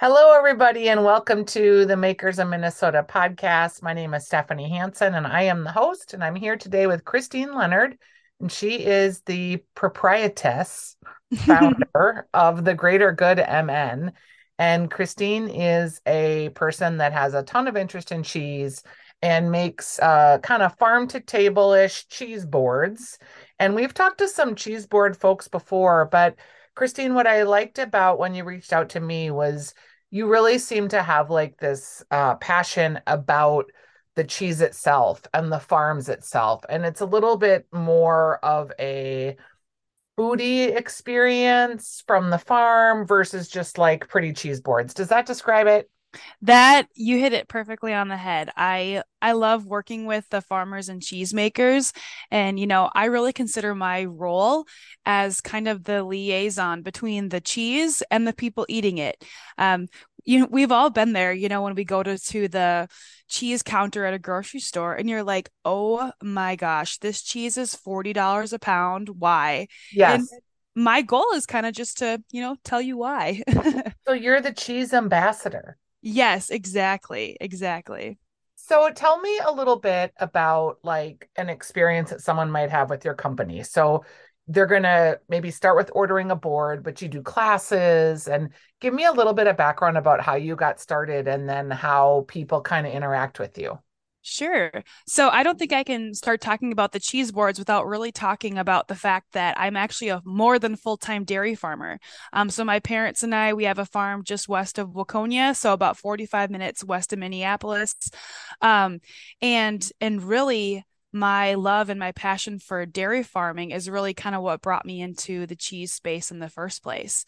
Hello, everybody, and welcome to the Makers of Minnesota podcast. My name is Stephanie Hansen, and I am the host. And I'm here today with Christine Leonard, and she is the proprietress, founder of the Grater Good MN. And Christine is a person that has a ton of interest in cheese and makes uh, kind of farm to table ish cheese boards. And we've talked to some cheese board folks before, but Christine, what I liked about when you reached out to me was you really seem to have like this uh, passion about the cheese itself and the farms itself. And it's a little bit more of a foodie experience from the farm versus just like pretty cheese boards. Does that describe it? That you hit it perfectly on the head. I I love working with the farmers and cheesemakers and you know, I really consider my role as kind of the liaison between the cheese and the people eating it. Um you know, we've all been there, you know, when we go to, to the cheese counter at a grocery store and you're like, "Oh my gosh, this cheese is $40 a pound. Why?" Yes. And my goal is kind of just to, you know, tell you why. so you're the cheese ambassador. Yes, exactly. Exactly. So tell me a little bit about like an experience that someone might have with your company. So they're going to maybe start with ordering a board, but you do classes and give me a little bit of background about how you got started and then how people kind of interact with you. Sure. So I don't think I can start talking about the cheese boards without really talking about the fact that I'm actually a more than full-time dairy farmer. Um, so my parents and I, we have a farm just west of Waconia, so about 45 minutes west of Minneapolis. Um, and and really my love and my passion for dairy farming is really kind of what brought me into the cheese space in the first place.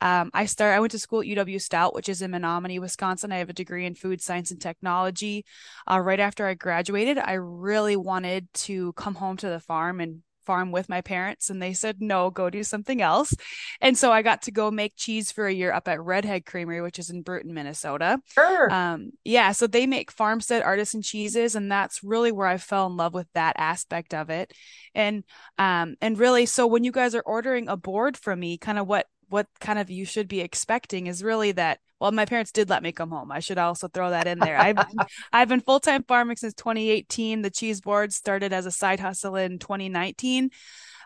Um, I started, I went to school at UW Stout, which is in Menomonie, Wisconsin. I have a degree in food science and technology. Uh, right after I graduated, I really wanted to come home to the farm and farm with my parents and they said no go do something else. And so i got to go make cheese for a year up at redhead creamery which is in Brooten minnesota. Sure. um yeah so they make farmstead artisan cheeses and that's really where i fell in love with that aspect of it. And um and really so when you guys are ordering a board from me kind of what what kind of you should be expecting is really that well my parents did let me come home. I should also throw that in there. I've i've been full-time farming since 2018 the cheese board started as a side hustle in 2019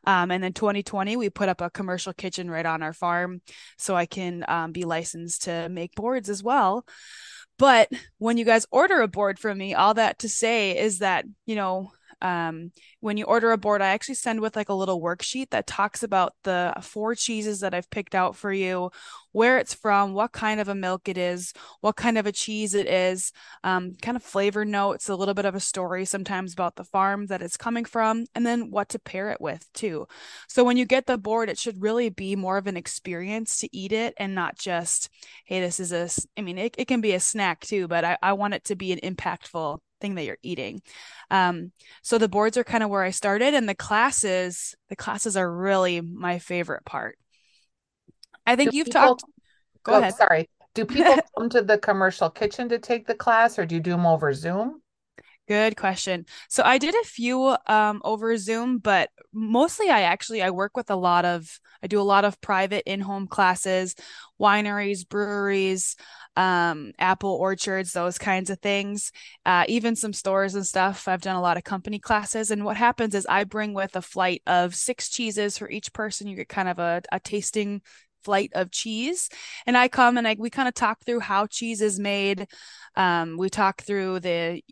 um, and then 2020 we put up a commercial kitchen right on our farm so i can um, be licensed to make boards as well. But when you guys order a board from me all that to say is that you know um, when you order a board, I actually send with like a little worksheet that talks about the four cheeses that I've picked out for you, where it's from, what kind of a milk it is, what kind of a cheese it is, um, kind of flavor notes, a little bit of a story sometimes about the farm that it's coming from, and then what to pair it with too. So when you get the board, it should really be more of an experience to eat it and not just, hey, this is a, I mean, it, it can be a snack too, but I, I want it to be an impactful thing that you're eating. Um, so the boards are kind of where I started, and the classes, the classes are really my favorite part. I think do you've people, talked. Go oh, ahead. Sorry. Do people come to the commercial kitchen to take the class, or do you do them over Zoom? Good question. So I did a few um, over Zoom, but mostly I actually I work with a lot of I do a lot of private in-home classes, wineries, breweries, um, apple orchards, those kinds of things, uh, even some stores and stuff. I've done a lot of company classes. And what happens is I bring with a flight of six cheeses for each person. You get kind of a, a tasting flight of cheese. And i come and I, we kind of talk through how cheese is made. Um, we talk through the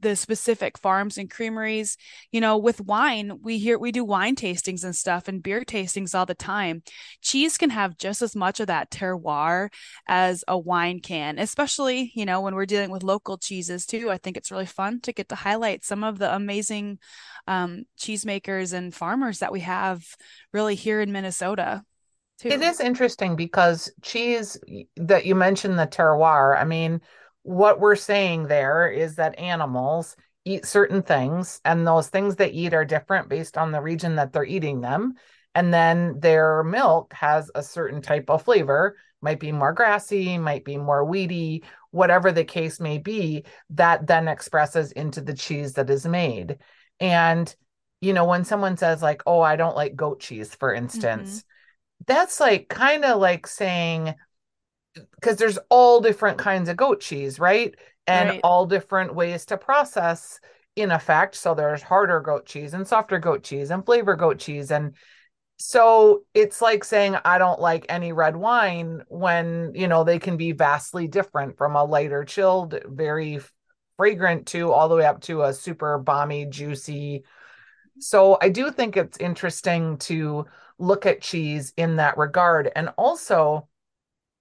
the specific farms and creameries. You know with wine we hear we do wine tastings and stuff and beer tastings all the time. Cheese can have just as much of that terroir as a wine can especially you know when we're dealing with local cheeses too. I think it's really fun to get to highlight some of the amazing um, cheesemakers and farmers that we have really here in minnesota too. It is interesting because cheese that you mentioned the terroir. I mean, what we're saying there is that animals eat certain things, and those things they eat are different based on the region that they're eating them. And then their milk has a certain type of flavor, might be more grassy, might be more weedy, whatever the case may be, that then expresses into the cheese that is made. And, you know, when someone says, like, oh, I don't like goat cheese, for instance, mm-hmm that's like kind of like saying because there's all different kinds of goat cheese, right? And Right. all different ways to process in effect. So there's harder goat cheese and softer goat cheese and flavor goat cheese. And so it's like saying I don't like any red wine when, you know, they can be vastly different from a lighter chilled, very fragrant to all the way up to a super balmy, juicy. So I do think it's interesting to look at cheese in that regard. And also,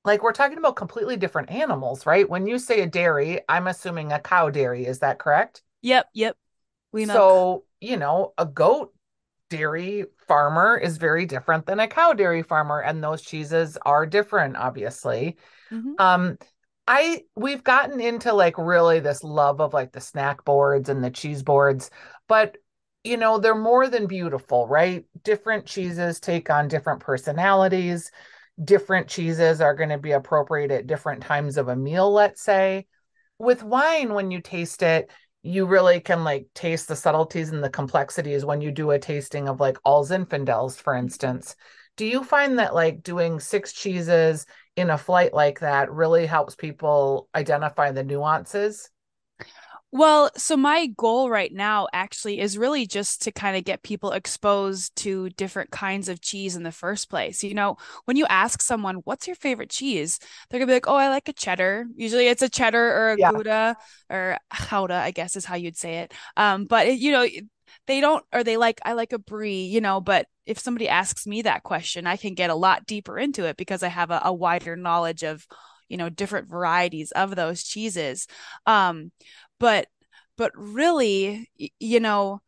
like we're talking about completely different animals, right? When you say a dairy, I'm assuming a cow dairy. Is that correct? Yep, yep. We milk. So, you know, a goat dairy farmer is very different than a cow dairy farmer, and those cheeses are different, obviously. Mhm. Um, I we've gotten into like really this love of like the snack boards and the cheese boards, but you know, they're more than beautiful, right? Different cheeses take on different personalities. Different cheeses are going to be appropriate at different times of a meal, let's say. With wine, when you taste it, you really can like taste the subtleties and the complexities when you do a tasting of like all Zinfandels, for instance. Do you find that like doing six cheeses in a flight like that really helps people identify the nuances? Well, so my goal right now actually is really just to kind of get people exposed to different kinds of cheese in the first place. You know, when you ask someone, what's your favorite cheese? They're gonna be like, oh, I like a cheddar. Usually it's a cheddar or a Yeah. Gouda or Gouda, I guess is how you'd say it. Um, but it, you know, they don't, or they like, I like a brie, you know, but if somebody asks me that question, I can get a lot deeper into it because I have a, a wider knowledge of, you know, different varieties of those cheeses. Um, but but really you know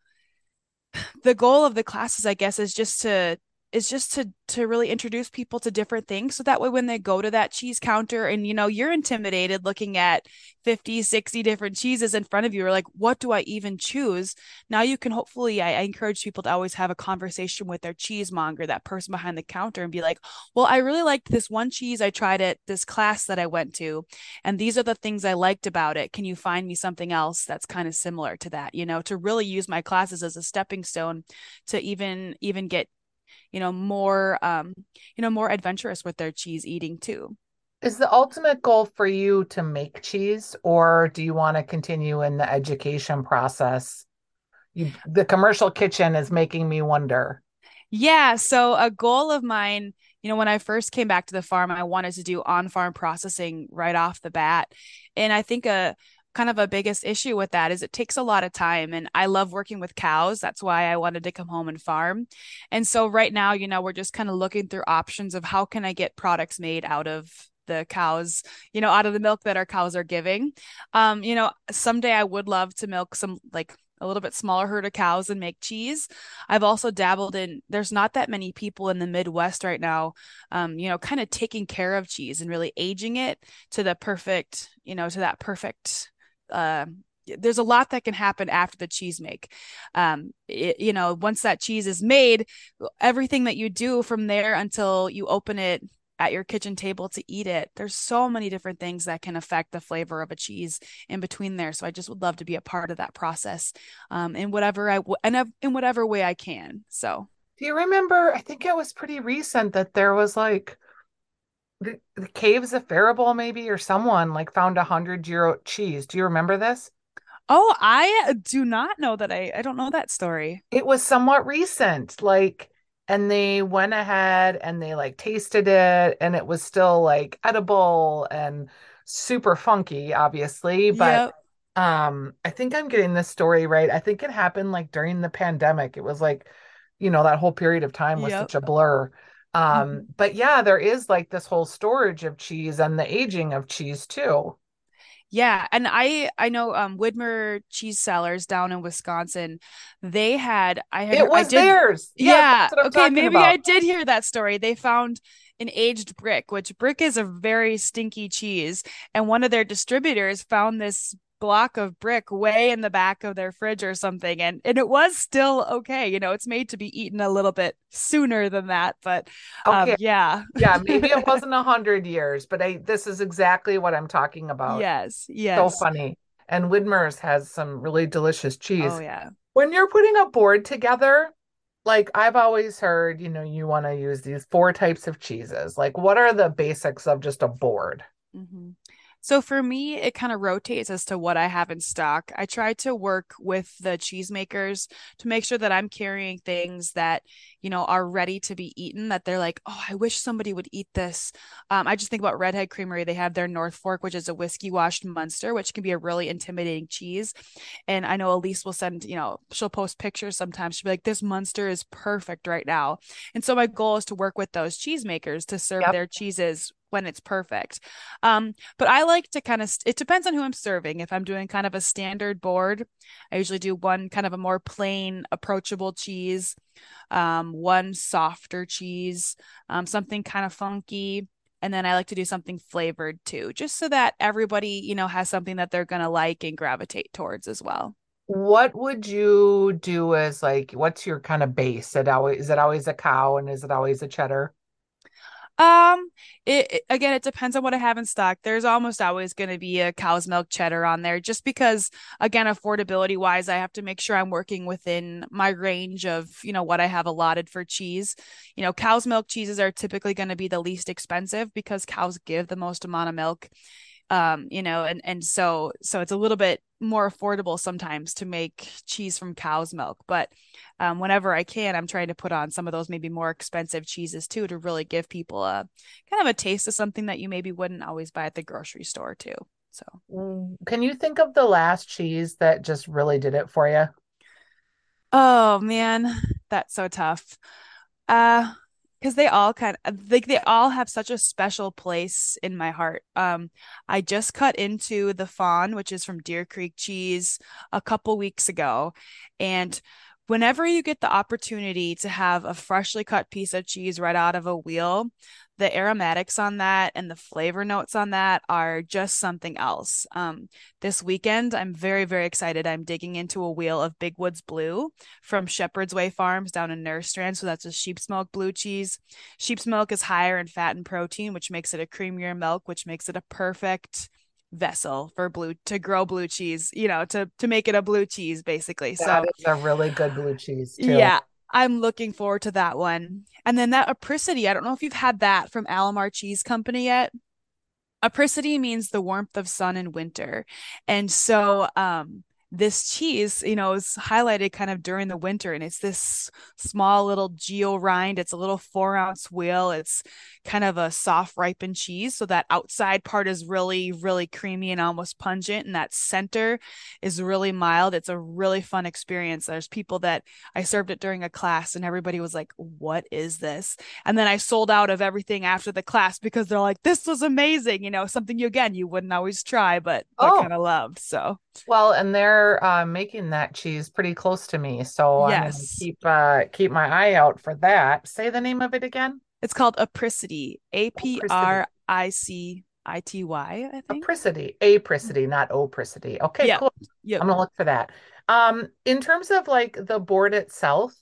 the goal of the classes i guess is just to is just to to really introduce people to different things. So that way when they go to that cheese counter and you know you're intimidated looking at 50 60 different cheeses in front of you or like what do i even choose? Now you can hopefully I, I encourage people to always have a conversation with their cheesemonger that person behind the counter and be like well i really liked this one cheese i tried at this class that i went to and these are the things i liked about it. Can you find me something else that's kind of similar to that? You know to really use my classes as a stepping stone to even even get you know more um you know more adventurous with their cheese eating too Is the ultimate goal for you to make cheese, or do you want to continue in the education process? You, the commercial kitchen is making me wonder. yeah so a goal of mine you know when i first came back to the farm i wanted to do on-farm processing right off the bat and i think a kind of a biggest issue with that is it takes a lot of time and I love working with cows that's why I wanted to come home and farm and so right now you know we're just kind of looking through options of how can I get products made out of the cows you know out of the milk that our cows are giving um you know someday I would love to milk some like a little bit smaller herd of cows and make cheese. I've also dabbled in there's not that many people in the Midwest right now um you know kind of taking care of cheese and really aging it to the perfect you know to that perfect uh, there's a lot that can happen after the cheese make. Um, it, you know, once that cheese is made, everything that you do from there until you open it at your kitchen table to eat it, there's so many different things that can affect the flavor of a cheese in between there. So I just would love to be a part of that process, um, in whatever I w- and in whatever way I can. So. Do you remember? I think it was pretty recent that there was like the, the Caves of Faribault, maybe, or someone like found a hundred year old cheese. Do you remember this? Oh, I do not know that. I I don't know that story. It was somewhat recent, like, and they went ahead and they like tasted it, and it was still like edible and super funky, obviously. But Yep. um, I think I'm getting this story right. I think it happened like during the pandemic. It was like, you know, that whole period of time was Yep. such a blur. Um, Mhm. but yeah, there is like this whole storage of cheese and the aging of cheese too. Yeah, and I I know um Widmer Cheese Cellars down in Wisconsin, they had I had It I was did theirs. Yeah, I'm okay, maybe I did hear that story. They found an aged brick, which brick is a very stinky cheese, and one of their distributors found this block of brick way in the back of their fridge or something and and it was still okay. You know, it's made to be eaten a little bit sooner than that, but um Okay, yeah. yeah, maybe it wasn't a hundred years, but I this is exactly what I'm talking about. Yes, yes So funny. And Widmer's has some really delicious cheese Oh yeah. When you're putting a board together, like I've always heard, you know, you want to use these four types of cheeses. Like, what are the basics of just a board? Mm-hmm. So for me, it kind of rotates as to what I have in stock. I try to work with the cheesemakers to make sure that I'm carrying things that, you know, are ready to be eaten, that they're like, oh, I wish somebody would eat this. Um, I just think about Redhead Creamery. They have their North Fork, which is a whiskey washed Munster, which can be a really intimidating cheese. And I know Alise will send, you know, she'll post pictures sometimes. She'll be like, this Munster is perfect right now. And so my goal is to work with those cheesemakers to serve yep. their cheeses when it's perfect. Um, but I like to kind of, it depends on who I'm serving. If I'm doing kind of a standard board, I usually do one kind of a more plain, approachable cheese, um, one softer cheese, um, something kind of funky. And then I like to do something flavored too, just so that everybody, you know, has something that they're going to like and gravitate towards as well what would you do as like what's your kind of base it always is it always a cow and is it always a cheddar um, it, it, again, it depends on what I have in stock. There's almost always going to be a cow's milk cheddar on there, just because, again, affordability wise, I have to make sure I'm working within my range of you know what I have allotted for cheese. You know, cow's milk cheeses are typically going to be the least expensive because cows give the most amount of milk um you know and and so so it's a little bit more affordable sometimes to make cheese from cow's milk but um, whenever i can i'm trying to put on some of those maybe more expensive cheeses too to really give people a kind of a taste of something that you maybe wouldn't always buy at the grocery store too so. Mm, can you think of the last cheese that just really did it for you oh man that's so tough. Uh because they all kind of like they all have such a special place in my heart. Um, I just cut into the fawn, which is from Deer Creek Cheese, a couple weeks ago, and whenever you get the opportunity to have a freshly cut piece of cheese right out of a wheel, the aromatics on that and the flavor notes on that are just something else. Um, this weekend, I'm very, very excited. I'm digging into a wheel of Big Woods Blue from Shepherd's Way Farms down in Nerstrand. So that's a sheep's milk blue cheese. Sheep's milk is higher in fat and protein, which makes it a creamier milk, which makes it a perfect vessel for blue to grow blue cheese you know to to make it a blue cheese basically that so it's a really good blue cheese too. yeah I'm looking forward to that one. And then that apricity, I don't know if you've had that from Alemar Cheese Company yet. Apricity means the warmth of sun in winter. And so um this cheese, you know, is highlighted kind of during the winter, and it's this small little geo rind. It's a little four ounce wheel. It's kind of a soft ripened cheese, so that outside part is really, really creamy and almost pungent, and that center is really mild. It's a really fun experience. There's people that I served it during a class, and everybody was like, "What is this?" And then I sold out of everything after the class because they're like, "This was amazing," you know, something you again you wouldn't always try, but, oh. kind of loved. So well, and they're uh, making that cheese pretty close to me, so yes. Keep uh, keep my eye out for that. Say the name of it again. It's called Apricity. A P R I C I T Y. I think. Apricity. Apricity, not opricity. Okay, yeah. cool. Yep. I'm gonna look for that. Um, in terms of like the board itself,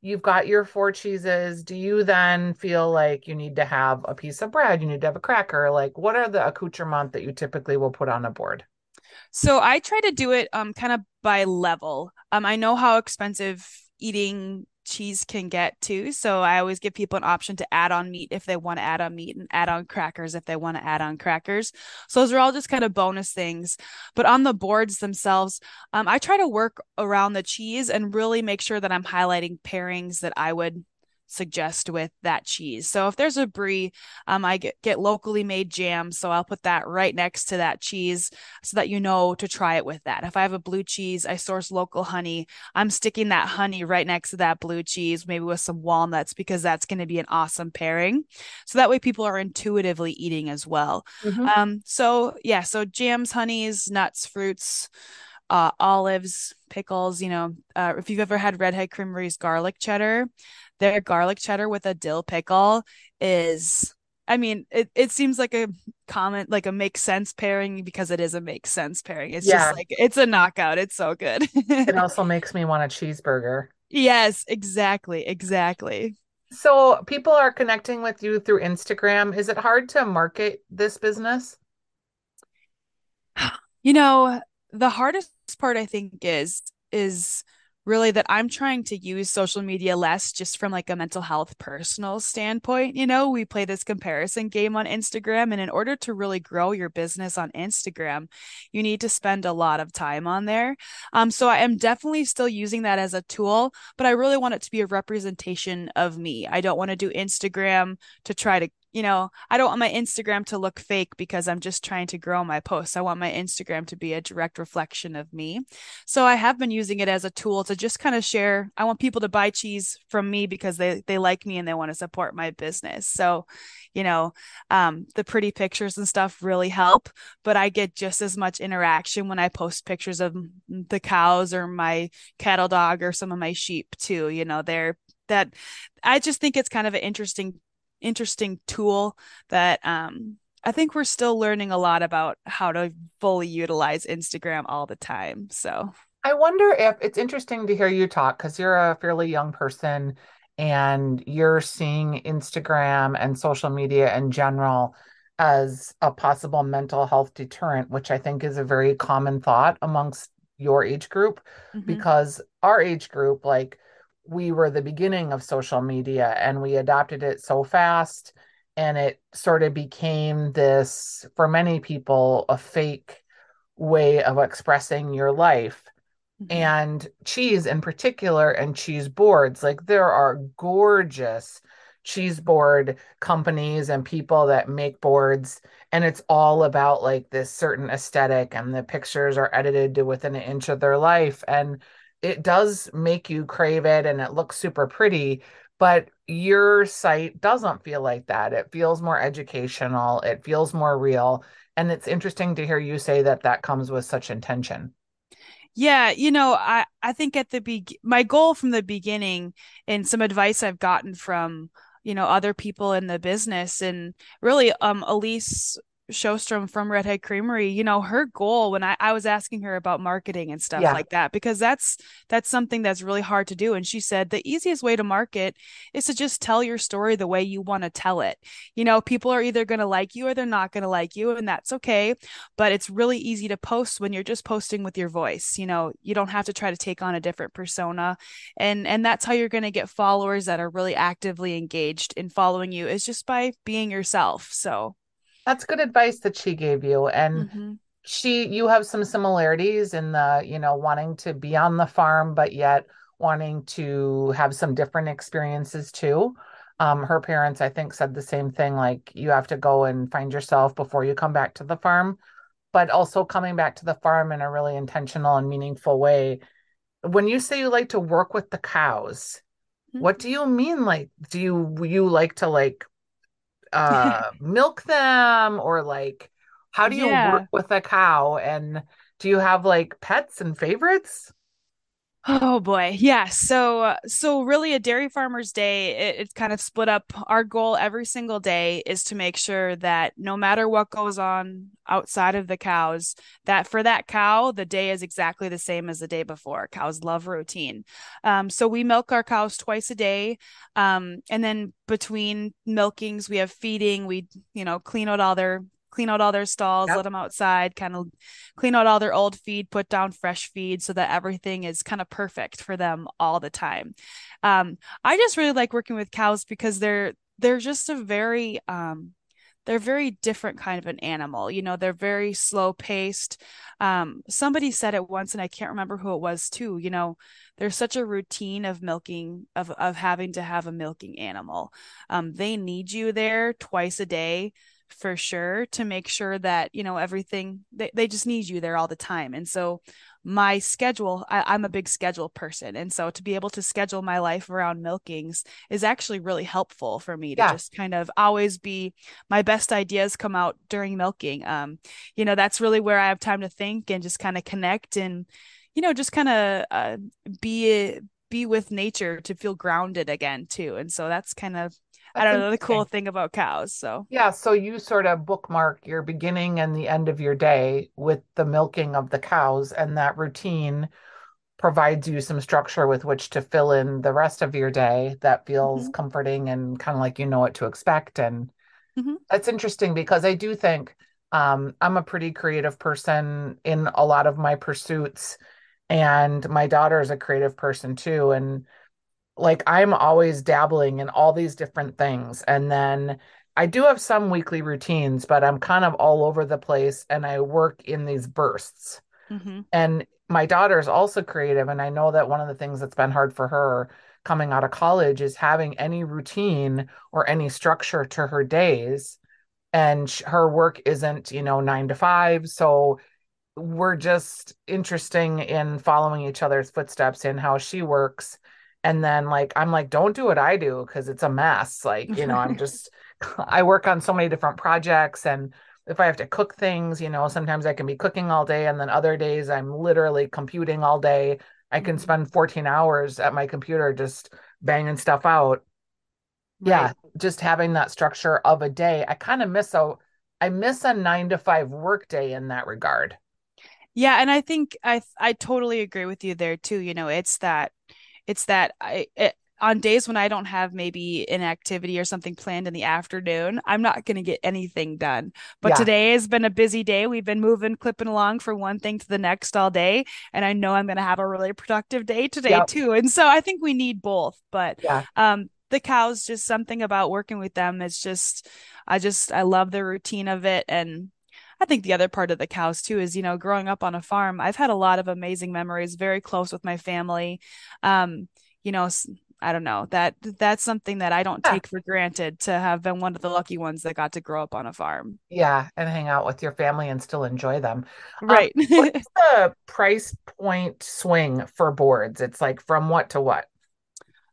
you've got your four cheeses. Do you then feel like you need to have a piece of bread? You need to have a cracker. Like, what are the accoutrements that you typically will put on a board? So I try to do it um kind of by level. Um I know how expensive eating cheese can get too. So I always give people an option to add on meat if they want to add on meat and add on crackers if they want to add on crackers. So those are all just kind of bonus things. But on the boards themselves, um, I try to work around the cheese and really make sure that I'm highlighting pairings that I would suggest with that cheese. So if there's a brie, um, I get, get locally made jam. So I'll put that right next to that cheese so that you know to try it with that. If I have a blue cheese, I source local honey. I'm sticking that honey right next to that blue cheese, maybe with some walnuts, because that's going to be an awesome pairing. So that way people are intuitively eating as well. Mm-hmm. Um, so yeah, so jams, honeys, nuts, fruits uh, olives, pickles. You know, uh, if you've ever had Redhead Creamery's garlic cheddar, their garlic cheddar with a dill pickle is I mean, it, it seems like a comment, like a make sense pairing because it is a make sense pairing. It's yeah. just like it's a knockout. It's so good. it also makes me want a cheeseburger. Yes, exactly, exactly. So people are connecting with you through Instagram. Is it hard to market this business? You know, the hardest part I think is is really that I'm trying to use social media less just from like a mental health personal standpoint. You know, we play this comparison game on Instagram, and in order to really grow your business on Instagram, you need to spend a lot of time on there. Um, so I am definitely still using that as a tool, but I really want it to be a representation of me. I don't want to do Instagram to try to you know, I don't want my Instagram to look fake because I'm just trying to grow my posts. I want my Instagram to be a direct reflection of me. So I have been using it as a tool to just kind of share. I want people to buy cheese from me because they they like me and they want to support my business. So, you know, um, the pretty pictures and stuff really help, but I get just as much interaction when I post pictures of the cows or my cattle dog or some of my sheep too. You know, they're that I just think it's kind of an interesting interesting tool that um, I think we're still learning a lot about how to fully utilize Instagram all the time. So I wonder if it's interesting to hear you talk because you're a fairly young person and you're seeing Instagram and social media in general as a possible mental health deterrent, which I think is a very common thought amongst your age group mm-hmm. because our age group, like we were the beginning of social media and we adopted it so fast and it sort of became this for many people a fake way of expressing your life mm-hmm. and cheese in particular and cheese boards like there are gorgeous cheese board companies and people that make boards and it's all about like this certain aesthetic and the pictures are edited to within an inch of their life and it does make you crave it and it looks super pretty but your site doesn't feel like that. It feels more educational. It feels more real. And it's interesting to hear you say that that comes with such intention. Yeah you know i i think at the be my goal from the beginning and some advice i've gotten from you know other people in the business and really um Alise Sjostrom from Redhead Creamery, you know, her goal when I, I was asking her about marketing and stuff yeah. like that, because that's that's something that's really hard to do. And she said the easiest way to market is to just tell your story the way you want to tell it. You know, people are either going to like you or they're not going to like you, and that's okay. But it's really easy to post when you're just posting with your voice. You know, you don't have to try to take on a different persona. And and that's how you're going to get followers that are really actively engaged in following you is just by being yourself. So that's good advice that she gave you. And mm-hmm. she, you have some similarities in the, you know, wanting to be on the farm, but yet wanting to have some different experiences too. Um, her parents, I think, said the same thing like, you have to go and find yourself before you come back to the farm, but also coming back to the farm in a really intentional and meaningful way. When you say you like to work with the cows, mm-hmm. what do you mean? Like, do you you like to like uh, milk them or like how do you yeah. work with a cow and do you have like pets and favorites Oh boy. Yeah. So so really a dairy farmer's day it, it's kind of split up our goal every single day is to make sure that no matter what goes on outside of the cows that for that cow the day is exactly the same as the day before. Cows love routine. Um so we milk our cows twice a day. Um and then between milkings we have feeding, we you know clean out all their clean out all their stalls, yep. let them outside, kind of clean out all their old feed, put down fresh feed so that everything is kind of perfect for them all the time. Um, I just really like working with cows because they're they're just a very um, they're very different kind of an animal you know they're very slow paced um, somebody said it once and i can't remember who it was too you know there's such a routine of milking of of having to have a milking animal um, they need you there twice a day for sure to make sure that you know everything they, they just need you there all the time. And so my schedule I, am a big schedule person. And so to be able to schedule my life around milkings is actually really helpful for me to yeah. just kind of always be my best ideas come out during milking. Um you know that's really where i have time to think and just kind of connect and you know just kind of uh, be be with nature to feel grounded again too. And so that's kind of I don't know the cool thing about cows. So yeah, so you sort of bookmark your beginning and the end of your day with the milking of the cows, and that routine provides you some structure with which to fill in the rest of your day that feels mm-hmm. comforting and kind of like you know what to expect. And mm-hmm. that's interesting because I do think um, I'm a pretty creative person in a lot of my pursuits. And my daughter is a creative person too. And like I'm always dabbling in all these different things. And then I do have some weekly routines, but I'm kind of all over the place and I work in these bursts. Mm-hmm. And my daughter is also creative. And I know that one of the things that's been hard for her coming out of college is having any routine or any structure to her days. And her work isn't, you know, nine to five. So we're just interesting in following each other's footsteps in how she works. And then, like, I'm like, don't do what I do because it's a mess. Like, you know, I'm just, I work on so many different projects and if I have to cook things, you know, sometimes I can be cooking all day and then other days I'm literally computing all day. I can mm-hmm. spend 14 hours at my computer just banging stuff out. Right. Yeah, just having that structure of a day. I kind of miss a I miss a 9 to 5 work day in that regard. Yeah, and I think I I totally agree with you there too. You know, it's that it's that I it, on days when I don't have maybe an activity or something planned in the afternoon, I'm not going to get anything done. But yeah. today has been a busy day. We've been moving, clipping along from one thing to the next all day. And I know I'm going to have a really productive day today yep. too. And so I think we need both. But yeah. um, the cows, just something about working with them. It's just, I just, I love the routine of it. And I think the other part of the cows too is, you know, growing up on a farm, I've had a lot of amazing memories, very close with my family. Um, you know, I don't know that that's something that I don't yeah. take for granted to have been one of the lucky ones that got to grow up on a farm. Yeah, and hang out with your family and still enjoy them. Um, right. Um, what's the price point swing for boards? It's like from what to what?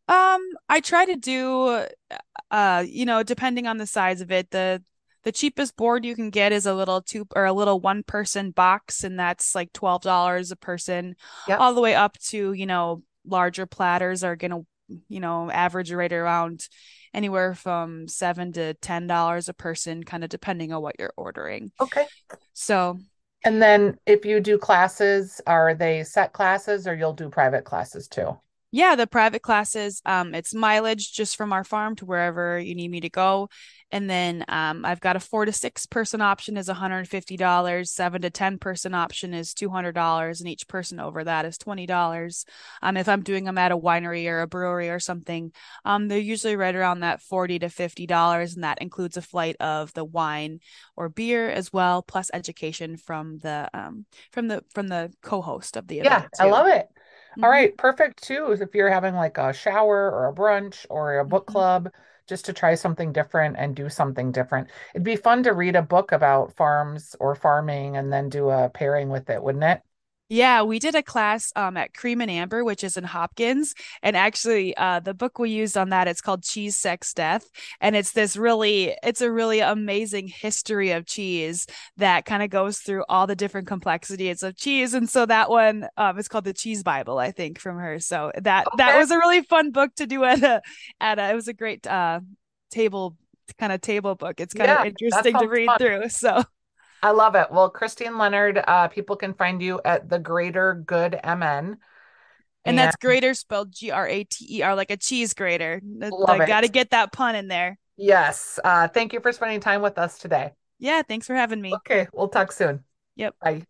Um, I try to do, uh, you know, depending on the size of it, the the cheapest board you can get is a little two or a little one person box, and that's like twelve dollars a person, yep. all the way up to you know larger platters are gonna you know, average right around anywhere from seven to ten dollars a person, kind of depending on what you're ordering. Okay. So and then if you do classes, are they set classes or you'll do private classes too? Yeah, the private classes, um, it's mileage just from our farm to wherever you need me to go. And then um, I've got a four to six person option is $150. Seven to 10 person option is $200. And each person over that is $20. Um, if I'm doing them at a winery or a brewery or something, um, they're usually right around that 40 to $50. And that includes a flight of the wine or beer as well, plus education from the, um, from the, from the co-host of the event. Yeah, too. I love it. Mm-hmm. All right, perfect too. If you're having like a shower or a brunch or a book mm-hmm. club, just to try something different and do something different. It'd be fun to read a book about farms or farming and then do a pairing with it, wouldn't it? Yeah, we did a class um, at Cream and Amber, which is in Hopkins, and actually, uh, the book we used on that it's called Cheese, Sex, Death, and it's this really, it's a really amazing history of cheese that kind of goes through all the different complexities of cheese, and so that one um, is called the Cheese Bible, I think, from her. So that okay. that was a really fun book to do at a at a. It was a great uh, table kind of table book. It's kind yeah, of interesting to read fun. through. So I love it. Well, Christine Leonard, uh, people can find you at the Grater Good MN. And, and that's greater spelled G R A T E R, like a cheese grater. I got to get that pun in there. Yes. Uh, thank you for spending time with us today. Yeah. Thanks for having me. Okay. We'll talk soon. Yep. Bye.